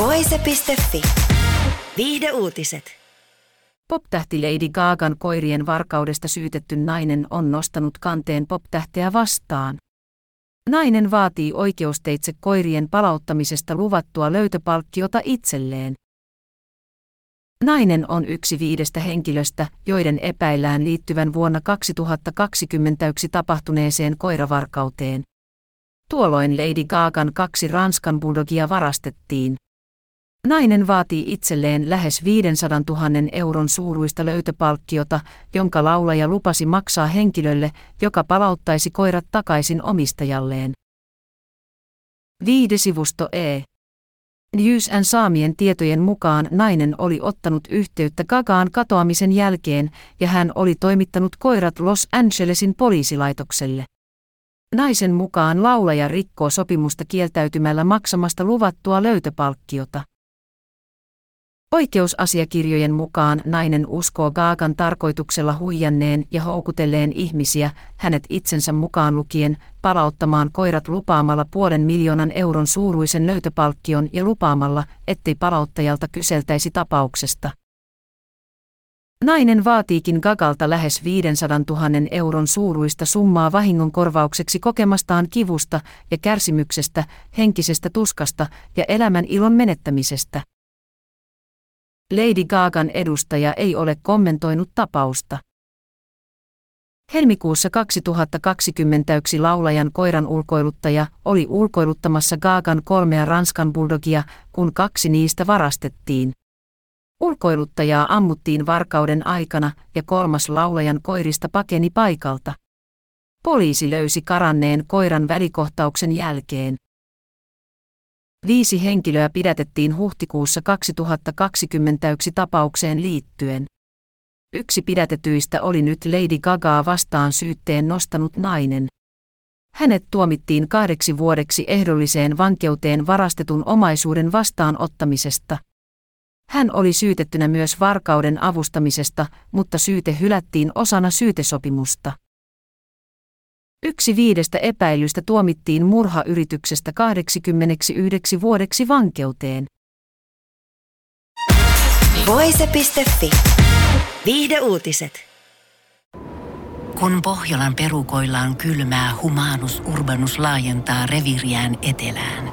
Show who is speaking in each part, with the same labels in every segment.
Speaker 1: Voise.fi. Viihde uutiset.
Speaker 2: Poptähti Lady Gagan koirien varkaudesta syytetty nainen on nostanut kanteen poptähteä vastaan. Nainen vaatii oikeusteitse koirien palauttamisesta luvattua löytöpalkkiota itselleen. Nainen on yksi viidestä henkilöstä, joiden epäillään liittyvän vuonna 2021 tapahtuneeseen koiravarkauteen. Tuolloin Lady Gagan kaksi Ranskan bulldogia varastettiin. Nainen vaatii itselleen lähes 500 000 euron suuruista löytöpalkkiota, jonka laulaja lupasi maksaa henkilölle, joka palauttaisi koirat takaisin omistajalleen. Viidesivusto E. News and saamien tietojen mukaan nainen oli ottanut yhteyttä Gagaan katoamisen jälkeen ja hän oli toimittanut koirat Los Angelesin poliisilaitokselle. Naisen mukaan laulaja rikkoo sopimusta kieltäytymällä maksamasta luvattua löytöpalkkiota. Oikeusasiakirjojen mukaan nainen uskoo Gaagan tarkoituksella huijanneen ja houkutelleen ihmisiä, hänet itsensä mukaan lukien, palauttamaan koirat lupaamalla puolen miljoonan euron suuruisen löytöpalkkion ja lupaamalla, ettei palauttajalta kyseltäisi tapauksesta. Nainen vaatiikin Gagalta lähes 500 000 euron suuruista summaa vahingon korvaukseksi kokemastaan kivusta ja kärsimyksestä, henkisestä tuskasta ja elämän ilon menettämisestä. Lady Gagan edustaja ei ole kommentoinut tapausta. Helmikuussa 2021 laulajan koiran ulkoiluttaja oli ulkoiluttamassa Gagan kolmea Ranskan bulldogia, kun kaksi niistä varastettiin. Ulkoiluttajaa ammuttiin varkauden aikana ja kolmas laulajan koirista pakeni paikalta. Poliisi löysi karanneen koiran välikohtauksen jälkeen. Viisi henkilöä pidätettiin huhtikuussa 2021 tapaukseen liittyen. Yksi pidätetyistä oli nyt Lady Gagaa vastaan syytteen nostanut nainen. Hänet tuomittiin kahdeksi vuodeksi ehdolliseen vankeuteen varastetun omaisuuden vastaanottamisesta. Hän oli syytettynä myös varkauden avustamisesta, mutta syyte hylättiin osana syytesopimusta. Yksi viidestä epäilystä tuomittiin murhayrityksestä 89 vuodeksi vankeuteen.
Speaker 1: Voise.fi. Viihde uutiset.
Speaker 3: Kun Pohjolan perukoillaan kylmää, humanus urbanus laajentaa reviriään etelään.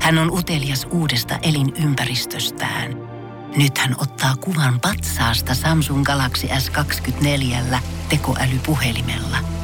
Speaker 3: Hän on utelias uudesta elinympäristöstään. Nyt hän ottaa kuvan patsaasta Samsung Galaxy S24 tekoälypuhelimella –